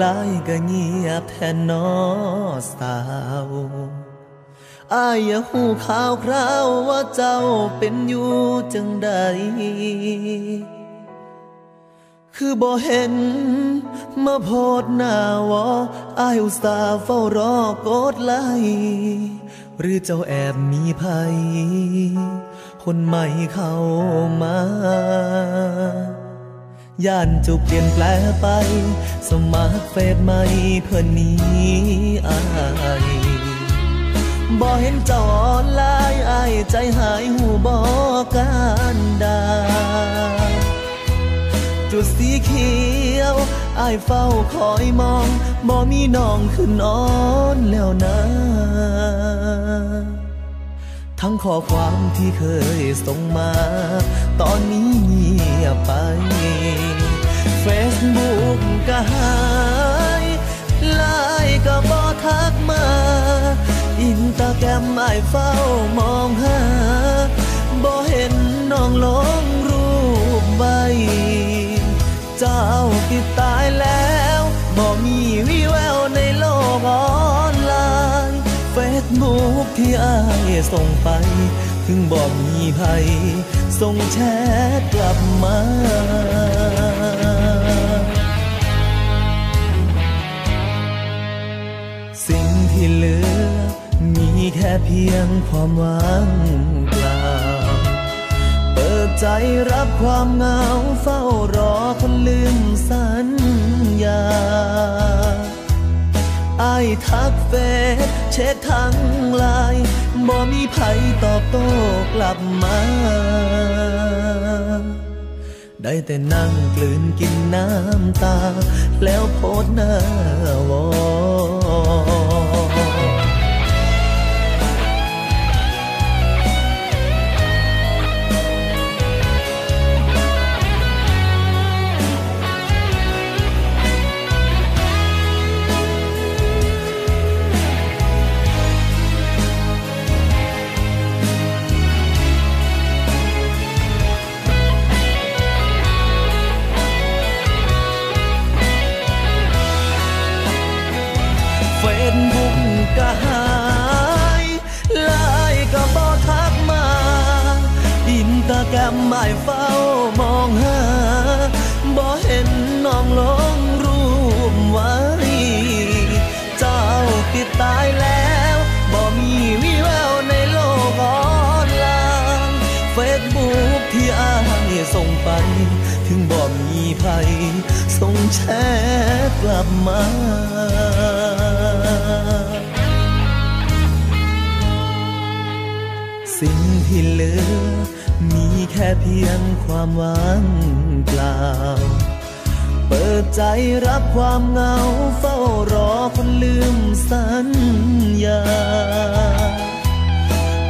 ลายก็เงียบแทนนอสาวอายอยากหูข่าวคราวว่าเจ้าเป็นอยู่จังใด คือบ่เห็นมาโพดหน้าวออายอุตส่าห์เฝ้ารอกดไลหรือเจ้าแอบมีภัย คนใหม่เข้ามา ย่านจุเปลี่ยนแปลไป สมัครเฟซใหม่เพื่อนนี้อายบ่เห็นจออนไลน์อายใจหายหูบอกการดา จุดสีเขียวอายเฝ้าคอยมองบ่มีน้องขึ้นอ่อนแล้วนะ ทั้งข้อความที่เคยส่งมา ตอนนี้เงียบไปเฟซบุ๊กก็หายไลน์ก็บอทักมา อินตาแกรมไอเฝ้ามองหาบ่เห็นน้องลงรูปใบ เจ้าติดตายแล้ว กที่อายส่งไป ถึงบอกมีภัยส่งแชทกลับมาสิ่งที่เหลือ มีแค่เพียงความว่างเปล่า เปิดใจรับความเหงาเฝ้ารอคนลืมสัญญาไอทักเฟซเช็คทั้งไลน์ บ่มีไผตอบโต้กลับมา ได้แต่นั่งกลืนกินน้ำตา แล้วโพดหน้าวอ กลับมาสิ่งที่เหลือ มีแค่เพียงความว่างเปล่า เปิดใจรับความเหงาเฝ้ารอคนลืมสัญญา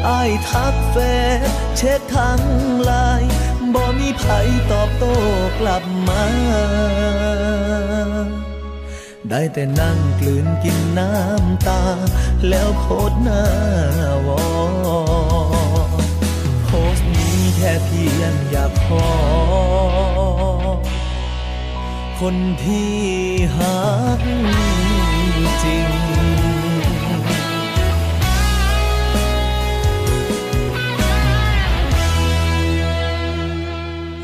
อายทักเฟซเช็คทั้งไลน์บ่มีไผตอบโต้กลับมา ได้แต่นั่งกลืนกินน้ำตา แล้วโพดหน้าวอโพสต์นี้แค่เพียงอยากขอคนที่หักจริง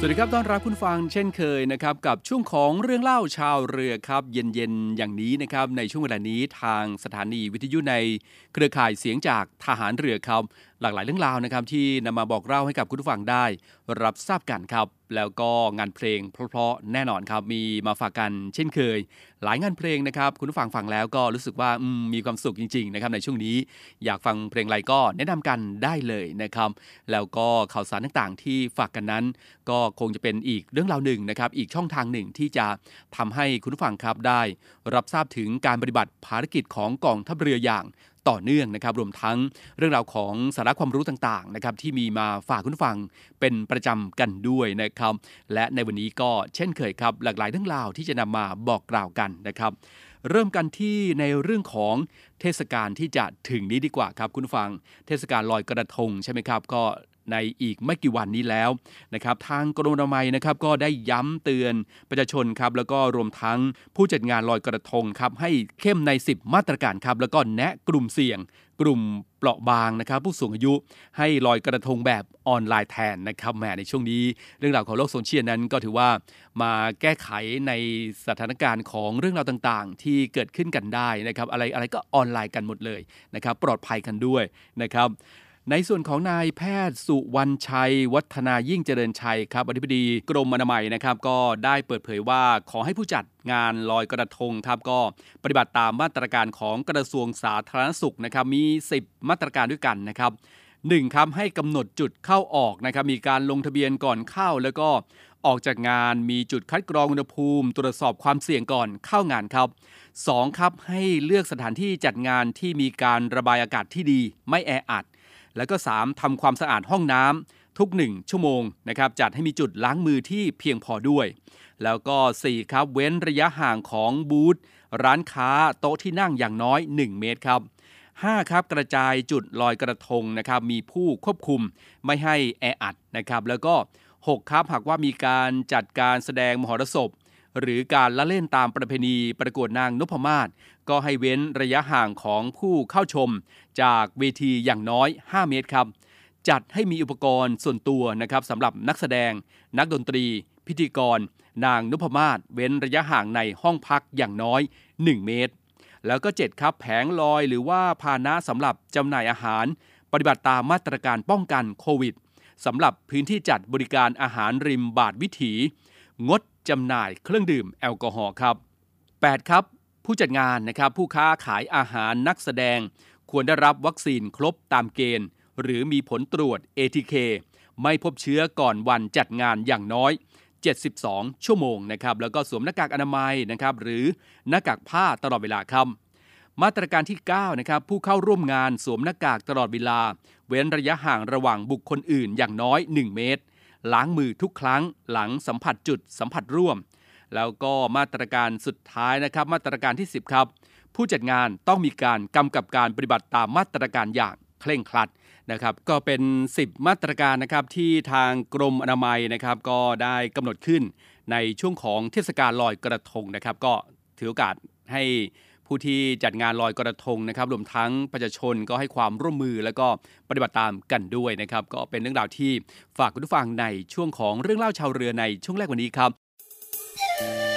สวัสดีครับต้อนรับคุณฟังเช่นเคยนะครับกับช่วงของเรื่องเล่าชาวเรือครับ เย็นๆอย่างนี้นะครับในช่วงเวลานี้ทางสถานีวิทยุในเครือข่ายเสียงจากทหารเรือครับ หลากหลายเรื่องราวนะครับที่นำมาบอกเล่าให้กับคุณผู้ฟังได้ รับทราบกันครับ แล้วก็งานเพลงเพราะๆแน่นอนครับมีมาฝากกันเช่นเคย หลายงานเพลงนะครับคุณผู้ฟังฟังแล้วก็รู้สึกว่ามีความสุขจริงๆนะครับในช่วงนี้ อยากฟังเพลงอะไรก็แนะนำกันได้เลยนะครับแล้วก็ข่าวสารต่างๆ ที่ฝากกันนั้น ก็คงจะเป็นอีกเรื่องราวหนึ่งนะครับอีกช่องทางหนึ่งที่จะทำให้คุณผู้ฟังครับได้ รับทราบถึงการปฏิบัติภารกิจของกองทัพเรืออย่าง ต่อเนื่องนะครับรวมทั้งเรื่องราวของสาระความรู้ต่างๆนะครับที่มีมาฝากคุณฟังเป็นประจำกันด้วยนะครับ และในวันนี้ก็เช่นเคยครับ หลากหลายเรื่องราวที่จะนำมาบอกกล่าวกันนะครับ เริ่มกันที่ในเรื่องของเทศกาลที่จะถึงนี้ดีกว่าครับคุณฟัง เทศกาลลอยกระทงใช่ไหมครับ ก็ ในอีกไม่กี่วันนี้แล้วนะครับทางกรมอนามัยนะครับก็ได้ย้ำเตือนประชาชนครับแล้วก็รวมทั้งผู้จัดงานลอยกระทงครับให้เข้มใน 10 มาตรการครับแล้วก็แนะกลุ่มเสี่ยง กลุ่มเปราะบางนะครับผู้สูงอายุให้ลอยกระทงแบบออนไลน์แทนนะครับแหมในช่วงนี้ เรื่องราวของโลกโซเชียลนั้นก็ถือว่ามาแก้ไขในสถานการณ์ของเรื่องราวต่างๆ ที่เกิดขึ้นกันได้นะครับอะไรอะไรก็ออนไลน์กันหมดเลยนะครับปลอดภัยกันด้วยนะครับ ในส่วนของนายแพทย์สุวรรณชัย วัฒนายิ่งเจริญชัยครับอธิบดีกรมอนามัยนะครับ ก็ได้เปิดเผยว่าขอให้ผู้จัดงานลอยกระทงครับก็ปฏิบัติตามมาตรการของกระทรวงสาธารณสุขนะครับมี 10 มาตรการด้วยกันนะครับหนึ่งครับให้กำหนดจุดเข้าออกนะครับมีการลงทะเบียนก่อนเข้า แล้วก็ออกจากงานมีจุดคัดกรองอุณหภูมิ ตรวจสอบความเสี่ยงก่อนเข้างานครับ 2. ครับให้เลือกสถานที่จัดงานที่มีการระบายอากาศที่ดี ไม่แออัด แล้วก็ 3. ทำความสะอาดห้องน้ำทุก 1 ชั่วโมงนะครับจัดให้มีจุดล้างมือที่เพียงพอด้วย แล้วก็ 4. ครับ เว้นระยะห่างของบูธร้านค้าโต๊ะที่นั่งอย่างน้อย 1 เมตรครับ 5. ครับกระจายจุดลอยกระทงนะครับมีผู้ควบคุมไม่ให้แออัดนะครับแล้วก็ 6. ครับหากว่ามีการจัดการแสดงมหรสพ หรือการละเล่นตามประเพณีประกวดนางนพมาศก็ให้เว้นระยะห่างของผู้เข้าชม จากเวทีอย่างน้อย 5 เมตรครับ จัดให้มีอุปกรณ์ส่วนตัวนะครับสำหรับนักแสดง นักดนตรี พิธีกร นางนพมาศเว้นระยะห่างในห้องพักอย่างน้อย 1 เมตร แล้วก็ 7 ครับแผงลอยหรือว่าพาหนะสำหรับจำหน่ายอาหาร ปฏิบัติตามมาตรการป้องกันโควิดสำหรับพื้นที่จัดบริการอาหารริมบาทวิถี งด จำหน่ายเครื่องดื่มแอลกอฮอล์ครับ 8 ครับ ผู้จัดงานนะครับผู้ค้าขายอาหารนักแสดง ควรได้รับวัคซีนครบตามเกณฑ์ หรือมีผลตรวจ ATK ไม่พบเชื้อก่อนวันจัดงานอย่างน้อย 72 ชั่วโมงนะครับแล้วก็สวมหน้ากากอนามัยนะครับหรือหน้ากากผ้าตลอดเวลาครับมาตรการที่ 9 นะครับ ผู้เข้าร่วมงานสวมหน้ากากตลอดเวลา เว้นระยะห่างระหว่างบุคคลอื่นอย่างน้อย 1 เมตร ล้างมือทุกครั้งหลังสัมผัสจุดสัมผัสร่วม แล้วก็มาตรการสุดท้ายนะครับ มาตรการที่ 10 ครับ ผู้จัดงานต้องมีการกำกับการปฏิบัติตามมาตรการอย่างเคร่งครัดนะครับก็เป็น 10 มาตรการนะครับที่ทางกรมอนามัยนะครับก็ได้กำหนดขึ้นในช่วงของเทศกาลลอยกระทงนะครับ ก็ถือโอกาสให้ ผู้ที่จัดงานลอยกระทงนะครับรวมทั้งประชาชนก็ให้ความร่วมมือแล้วก็ปฏิบัติตามกันด้วยนะครับ ก็เป็นเรื่องราวที่ฝากคุณผู้ฟังในช่วงของเรื่องเล่าชาวเรือในช่วงแรกวันนี้ครับ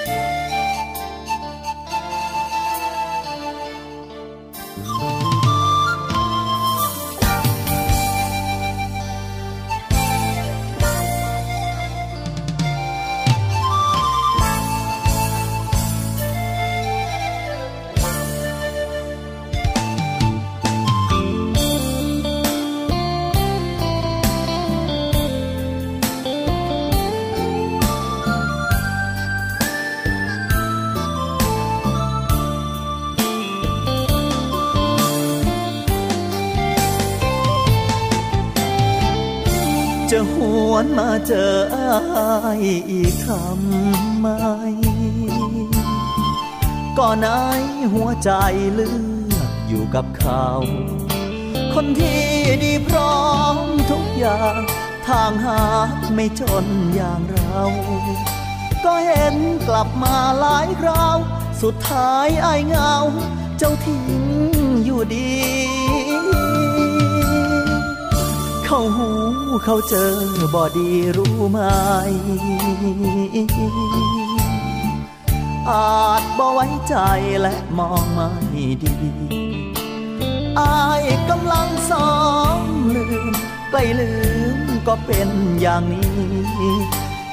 เจออายอีกทำไมก่อนไอหัวใจเลือกอยู่กับเขา คนที่ดีพร้อมทุกอย่าง ทางหาไม่จนอย่างเรา ก็เห็นกลับมาหลายคราว สุดท้ายไอเงา เจ้าทิ้งอยู่ดี เขาหูเขาเจอบอดีรู้ไหม อาจบ่ไว้ใจและมองไม่ดี อายกำลังซ้อมลืมใกล้ลืมก็เป็นอย่างนี้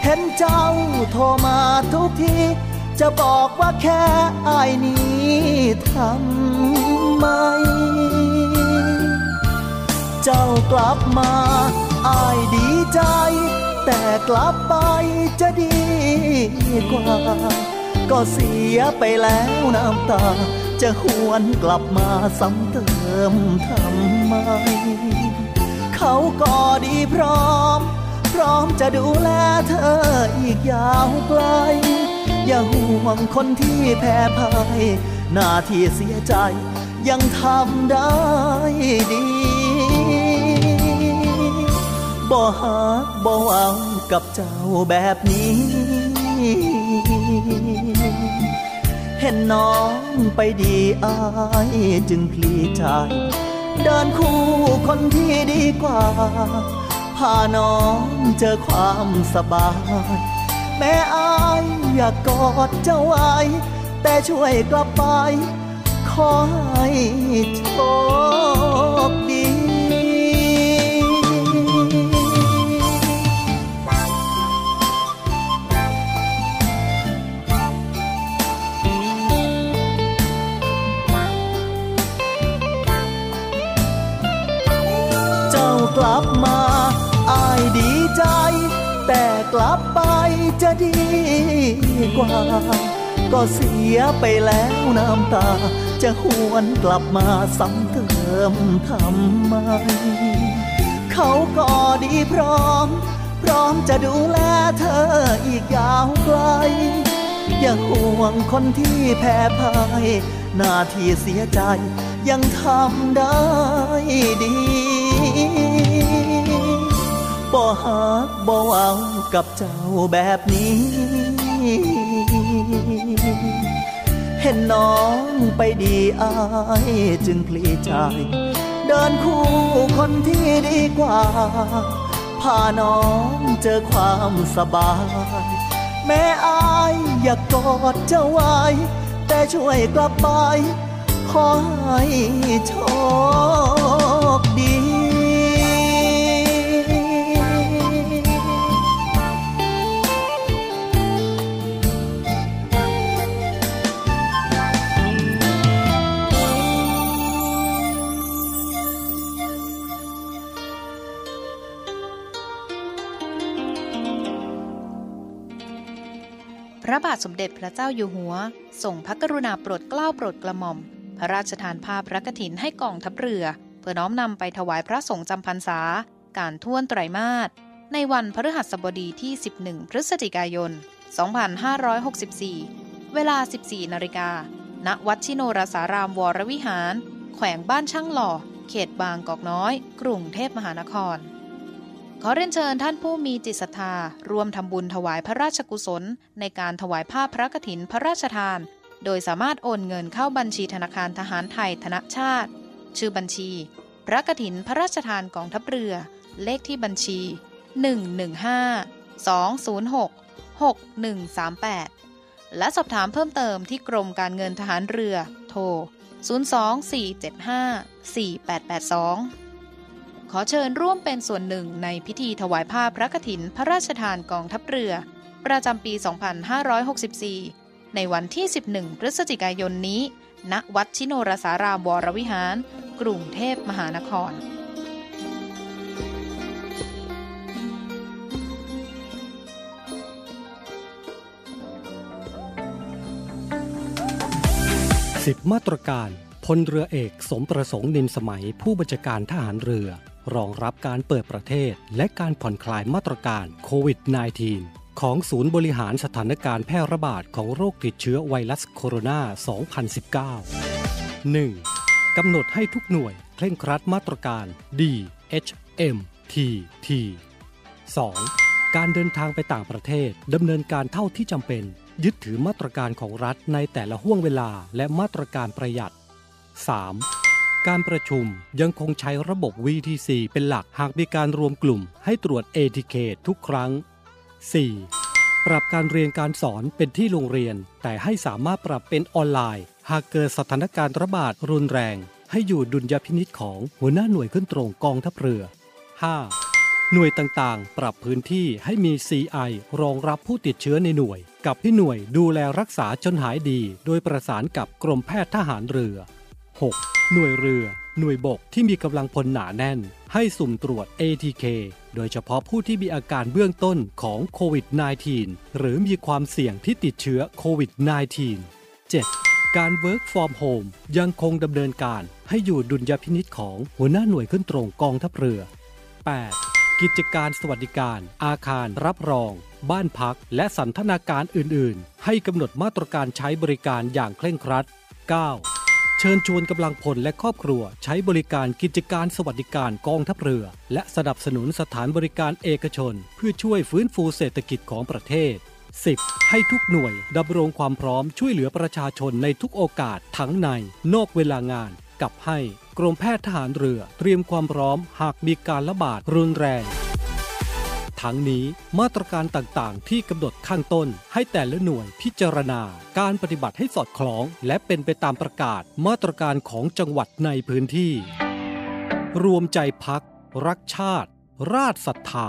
เหห็นเจ้าโทรมาทุกที จะบอกว่าแค่อายนี้ทำไม เจ้ากลับ มาอายดีใจ แต่กลับไปจะดีกว่า ก็เสียไปแล้วน้ำตา จะหวนกลับมาซ้ำเติมทำไม เขาก็ดีพร้อม พร้อมจะดูแลเธออีกยาวไกล อย่าห่วงคนที่แพ้พ่ายหน้าที่เสียใจยังทำได้ดี บ่หักบ่เอากับเจ้าแบบนี้ เห็นน้องไปดีอายจึงพลีใจ เดินคู่คนที่ดีกว่า พาน้องเจอความสบาย แม่อายอยากกอดเจ้าไว้ แต่ช่วยกลับไป ขอให้โชคดี กลับมาอายดีใจ แต่กลับไปจะดีกว่า ก็เสียไปแล้วน้ำตา จะหวนกลับมาซ้ำเติมทำไม เขาก็ดีพร้อม พร้อมจะดูแลเธออีกยาวไกล อย่าห่วงคนที่แพ้พ่ายหน้าที่เสียใจยังทำได้ดี บ่หักบ่เอากับเจ้าแบบนี้ เห็นน้องไปดีอายจึงพลีใจ เดินคู่คนที่ดีกว่า พาน้องเจอความสบาย แม่อายอยากกอดเจ้าไว้ แต่ช่วยกลับไปขอให้โชค ระบาทสมเด็จพระเจ้าอยู่หัวส่งพระกรุณาโปรดเกล้าโปรดกระหม่อม พระราชทานภาพพระกฐินให้กองทัพเรือ เพื่อน้อมนำไปถวายพระสงฆ์จำพรรษา การท่วนไตรมาสในวันพฤหัสบดีที่ 11 พฤศจิกายน 2564 เวลา 14 นาฬิกา ณ วัดชิโนรสารามวรวิหาร แขวงบ้านช่างหล่อ เขตบางกอกน้อย กรุงเทพมหานคร ขอเรียนเชิญท่านผู้มีจิตศรัทธาร่วมทำบุญถวายพระราชกุศล ในการถวายผ้าพระกฐินพระราชทาน โดยสามารถโอนเงินเข้าบัญชีธนาคารทหารไทยธนชาติ ชื่อบัญชี พระกฐินพระราชทานกองทัพเรือ เลขที่บัญชี 115 206 6138 และสอบถามเพิ่มเติมที่กรมการเงินทหารเรือ โทร 024754882 ขอเชิญร่วมเป็นส่วนหนึ่งในพิธีถวายผ้าพระกฐินพระราชทานกองทัพเรือ ประจำปี 2564 ในวันที่ 11 พฤศจิกายนนี้ ณ วัดชิโนรสารามวรวิหาร กรุงเทพมหานครสิบมาตรการพลเรือเอกสมประสงค์นินสมัยผู้บัญชาการทหารเรือ รองรับการเปิดประเทศ และการผ่อนคลายมาตรการโควิด -19 ของศูนย์บริหารสถานการณ์แพร่ระบาดของโรคติดเชื้อไวรัสโคโรนา 2019 1. กำหนดให้ทุกหน่วยเคร่งครัดมาตรการ D H M T T 2. การเดินทางไปต่างประเทศดำเนินการเท่าที่จำเป็น ยึดถือมาตรการของรัฐในแต่ละห่วงเวลาและมาตรการประหยัด 3. การประชุมยังคงใช้ระบบ VTC เป็นหลักหากมีการรวมกลุ่มให้ตรวจ ATK ทุกครั้ง 4. ปรับการเรียนการสอนเป็นที่โรงเรียน แต่ให้สามารถปรับเป็นออนไลน์ หากเกิดสถานการณ์ระบาดรุนแรง ให้อยู่ดุลยพินิษของหัวหน้าหน่วยขึ้นตรงกองทัพเรือ 5. หน่วยต่างๆ ปรับพื้นที่ให้มี CI รองรับผู้ติดเชื้อในหน่วย กับให้หน่วยดูแลรักษาจนหายดี โดยประสานกับกรมแพทย์ทหารเรือ 6. หน่วยเรือ หน่วยบกที่มีกำลังพลหนาแน่น ให้สุ่มตรวจ ATK โดยเฉพาะผู้ที่มีอาการเบื้องต้นของโควิด -19 หรือมีความเสี่ยงที่ติดเชื้อโควิด -19 7. การ Work from Home ยังคงดำเนินการให้อยู่ดุลยพินิษของหัวหน้าหน่วยขึ้นตรงกองทัพเรือ 8. กิจการสวัสดิการ อาคารรับรอง บ้านพักและสันทนาการอื่น ๆ ให้กำหนดมาตรการใช้บริการอย่างเคร่งครัด 9. เชิญชวนกำลังพลและครอบครัว ใช้บริการกิจการสวัสดิการกองทัพเรือ และสนับสนุนสถานบริการเอกชน เพื่อช่วยฟื้นฟูเศรษฐกิจของประเทศ 10. ให้ทุกหน่วยดำรงความพร้อมช่วยเหลือประชาชนในทุกโอกาสทั้งใน นอกเวลางาน กับให้ กรมแพทย์ทหารเรือ เตรียมความพร้อมหากมีการระบาดรุนแรง ทั้งนี้มาตรการต่างๆ ที่กำหนดข้างต้น ให้แต่ละหน่วยพิจารณา การปฏิบัติให้สอดคล้อง และเป็นไปตามประกาศ มาตรการของจังหวัดในพื้นที่ รวมใจพัก รักชาติ ราชศรัทธา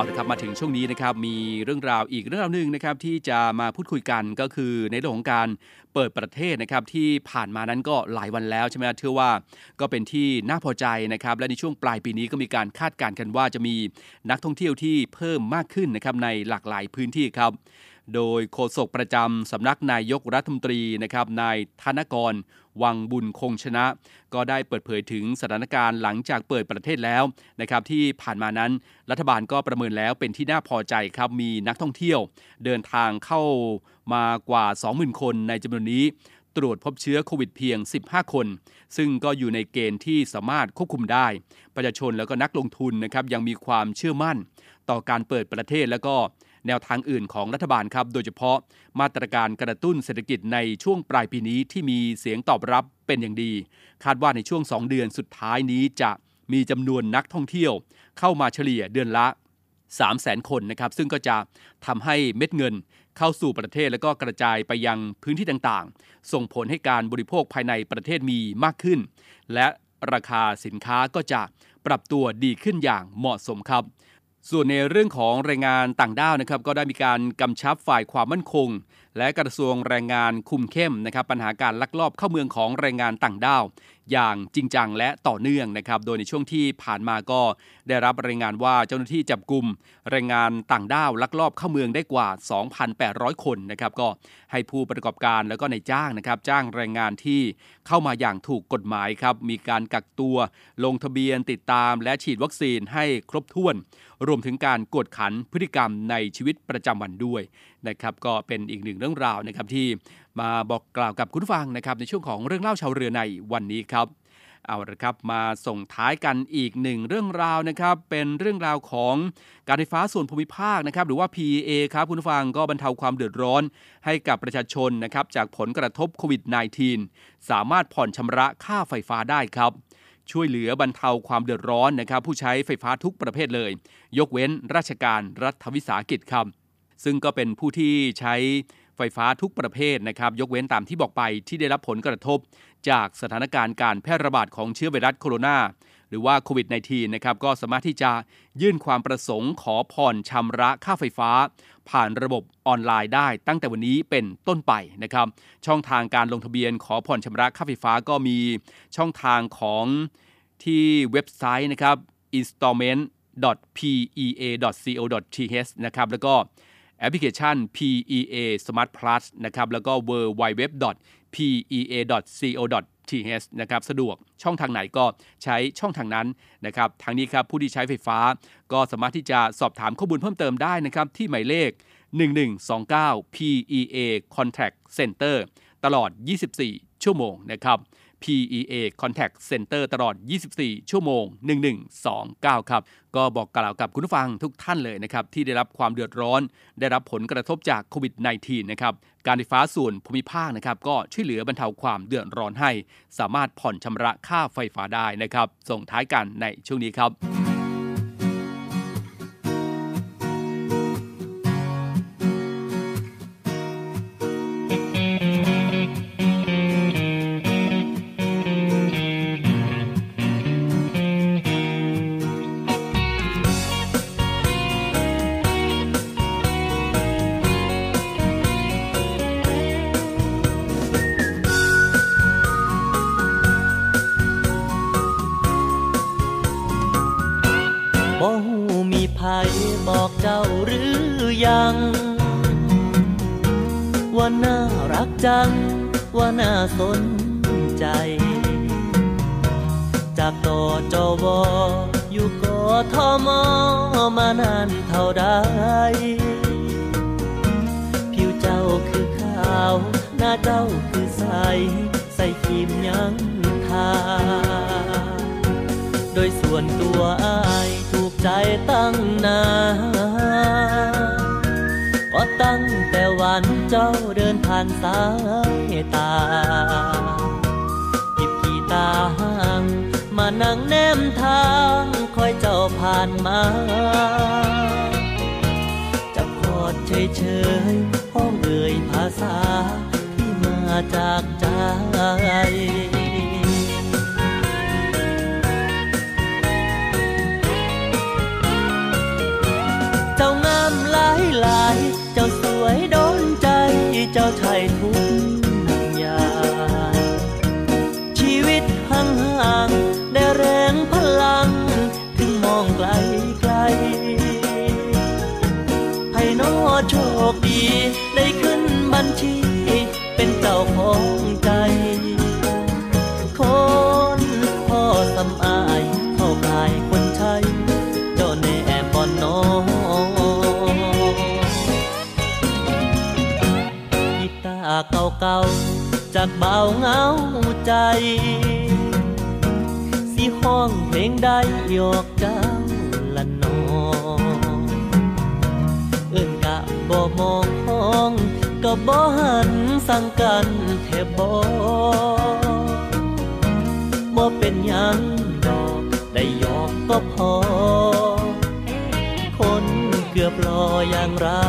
เอาละครับมาถึงช่วงนี้นะครับมีเรื่องราวอีกเรื่องราวหนึ่งนะครับที่จะมาพูดคุยกันก็คือในเรื่องของการเปิดประเทศนะครับที่ผ่านมานั้นก็หลายวันแล้วใช่ไหมเชื่อว่าก็เป็นที่น่าพอใจนะครับและในช่วงปลายปีนี้ก็มีการคาดการณ์กันว่าจะมีนักท่องเที่ยวที่เพิ่มมากขึ้นนะครับในหลากหลายพื้นที่ครับ โดยโฆษกประจำสำนักนายกรัฐมนตรีนะครับนายธนกร วังบุญคงชนะ ก็ได้เปิดเผยถึงสถานการณ์หลังจากเปิดประเทศแล้วนะครับที่ผ่านมานั้นรัฐบาลก็ประเมินแล้วเป็นที่น่าพอใจครับมีนักท่องเที่ยว เดินทางเข้ามากว่า 20,000 คนในจำนวนนี้ตรวจพบเชื้อโควิดเพียง 15 คน ซึ่งก็อยู่ในเกณฑ์ที่สามารถควบคุมได้ ประชาชนแล้วก็นักลงทุนนะครับยังมีความเชื่อมั่น ต่อการเปิดประเทศแล้วก็ แนวทางอื่นของรัฐบาลครับ โดยเฉพาะมาตรการกระตุ้นเศรษฐกิจในช่วงปลายปีนี้ที่มีเสียงตอบรับเป็นอย่างดี คาดว่าในช่วง 2 เดือนสุดท้ายนี้จะมีจำนวนนักท่องเที่ยว เข้ามาเฉลี่ยเดือนละ 3 0 0 0 0 0คนนะครับซึ่งก็จะทำให้เม็ดเงินเข้าสู่ประเทศแล้วก็กระจายไปยังพื้นที่ต่างๆ ส่งผลให้การบริโภคภายในประเทศมีมากขึ้น และราคาสินค้าก็จะปรับตัวดีขึ้นอย่างเหมาะสมครับ ส่วนในเรื่องของแรงงานต่างด้าวนะครับก็ได้มีการกำชับฝ่ายความมั่นคงและกระทรวงแรงงานคุมเข้มนะครับปัญหาการลักลอบเข้าเมืองของแรงงานต่างด้าว อย่างจริงจังและต่อเนื่องนะครับโดยในช่วงที่ผ่านมาก็ได้รับรายงานว่าเจ้าหน้าที่จับกลุ่มแรงงานต่างด้าวลักลอบเข้าเมืองได้กว่า 2,800 คนนะครับก็ให้ผู้ประกอบการแล้วก็ในจ้างนะครับจ้างแรงงานที่เข้ามาอย่างถูกกฎหมายครับมีการกักตัวลงทะเบียนติดตามและฉีดวัคซีนให้ครบถ้วน รวมถึงการกวดขันพฤติกรรมในชีวิตประจำวันด้วยนะครับก็เป็นอีกหนึ่งเรื่องราวนะครับที่มาบอกกล่าวกับคุณฟังนะครับในช่วงของเรื่องเล่าชาวเรือในวันนี้ครับเอาละครับมาส่งท้ายกันอีกหนึ่งเรื่องราวนะครับ เป็นเรื่องราวของการไฟฟ้าส่วนภูมิภาคนะครับ หรือว่า PA ครับคุณฟังก็บรรเทาความเดือดร้อน ให้กับประชาชนนะครับจากผลกระทบโควิด -19 สามารถผ่อนชำระค่าไฟฟ้าได้ครับช่วยเหลือบรรเทาความเดือดร้อนนะครับ ผู้ใช้ไฟฟ้าทุกประเภทเลย ยกเว้นราชการรัฐวิสาหกิจครับ ซึ่งก็เป็นผู้ที่ใช้ไฟฟ้าทุกประเภทนะครับยกเว้นตามที่บอกไปที่ได้รับผลกระทบ จากสถานการณ์การแพร่ระบาดของเชื้อไวรัสโคโรนาหรือว่าโควิด -19 นะครับก็สามารถที่จะยื่นความประสงค์ขอผ่อนชำระค่าไฟฟ้า ผ่านระบบออนไลน์ได้ตั้งแต่วันนี้เป็นต้นไปนะครับ ช่องทางการลงทะเบียนขอผ่อนชำระค่าไฟฟ้าก็มีช่องทางของที่เว็บไซต์นะครับ installment.pea.co.th นะครับแล้วก็ แอปพลิเคชัน PEA Smart Plus นะครับ แล้วก็ w w w pea.co.th นะครับ สะดวกช่องทางไหนก็ใช้ช่องทางนั้นนะครับ ทางนี้ครับผู้ที่ใช้ไฟฟ้าก็สามารถที่จะสอบถามข้อมูลเพิ่มเติมได้นะครับ ที่หมายเลข 1129 PEA Contact Center ตลอด 24 ชั่วโมงนะครับ PEA Contact Center ตลอด 24 ชั่วโมง 1129 ครับ ก็บอกกล่าวกับคุณผู้ฟังทุกท่านเลยนะครับ ที่ได้รับความเดือดร้อน ได้รับผลกระทบจากโควิด -19 นะครับ การไฟฟ้าส่วนภูมิภาคนะครับ ก็ช่วยเหลือบรรเทาความเดือดร้อนให้ สามารถผ่อนชำระค่าไฟฟ้าได้นะครับ ส่งท้ายกันในช่วงนี้ครับ ดยส่วนตัวอายถูกใจตั้งนานก็ตั้งแต่วันเจ้าเดินผ่านสายตาหยิบกีตาห่างมานั่งแนมทางคอยเจ้าผ่านมาจับคอดเฉยเฉยๆห้องเอ่ยภาษาที่มาจากใจ ลายหลาย เจ้าสวยโดนใจ เจ้าไทยทุก เงาใจ สิห้องเพลงใดหยอกเจ้าละนอเอิ้นกะบ่มองห้องก็บ่หันสั่งกันแทบบ่บ่เป็นหยังดอกได้หยอกก็พอ คนเกือบรออย่างเรา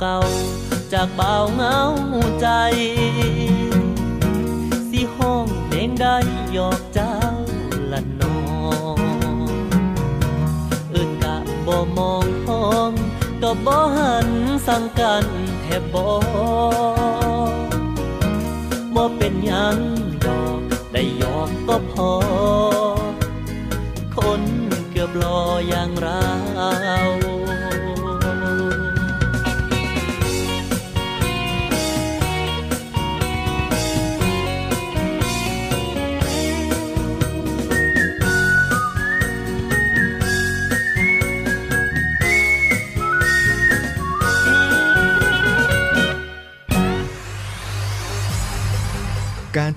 เก่า จากเบาเหงาใจ สิห้องเพลงได้หยอกเจ้าละนอเอิ้นกะบ่มองห้องก็บ่หันสั่งกันแทบบ่บ่เป็นหยังดอกได้ยอมก็พอ คนเกือบรออย่างเรา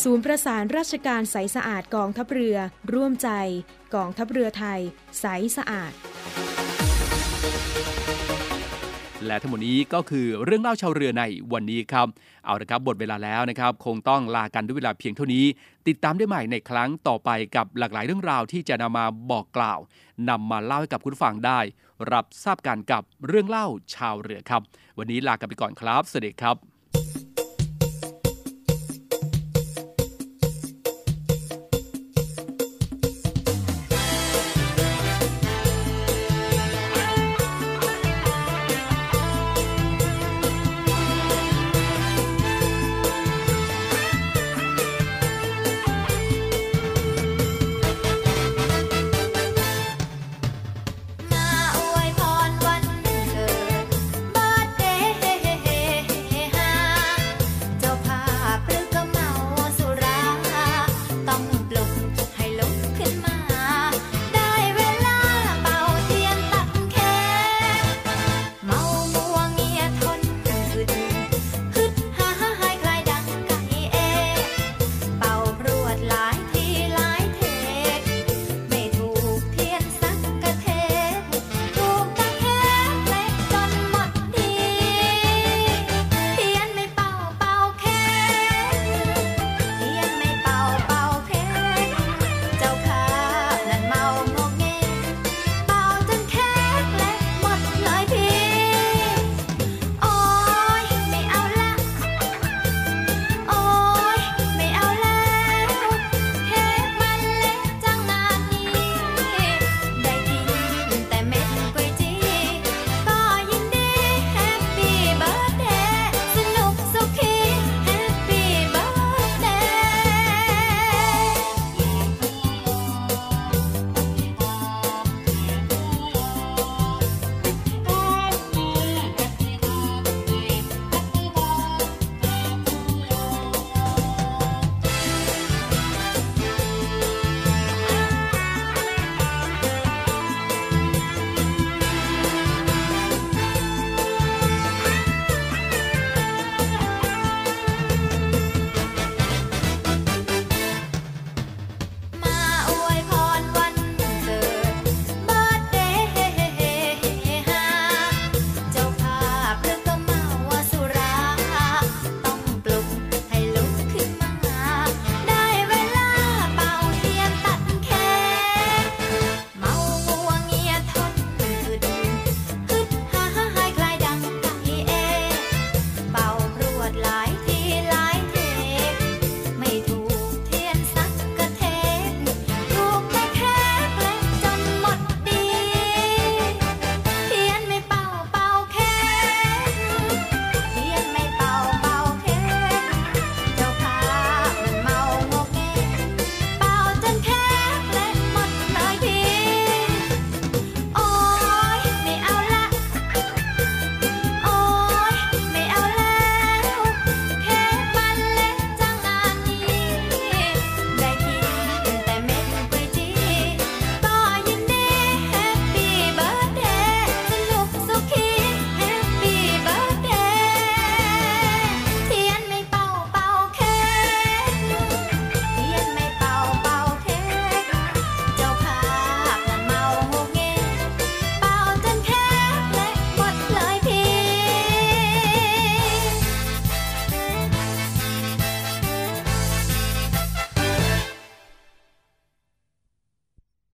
ศูนย์ประสานราชการใสสะอาดกองทัพเรือ ร่วมใจ กองทัพเรือไทย ใสสะอาด และทั้งหมดนี้ก็คือเรื่องเล่าชาวเรือในวันนี้ครับ เอาละครับหมดเวลาแล้วนะครับ คงต้องลากันด้วยเวลาเพียงเท่านี้ ติดตามได้ใหม่ในครั้งต่อไปกับหลากหลายเรื่องราวที่จะนำมาบอกกล่าวนำมาเล่าให้กับคุณฟังได้ รับทราบกันกับเรื่องเล่าชาวเรือครับ วันนี้ลากันไปก่อนครับสวัสดีครับ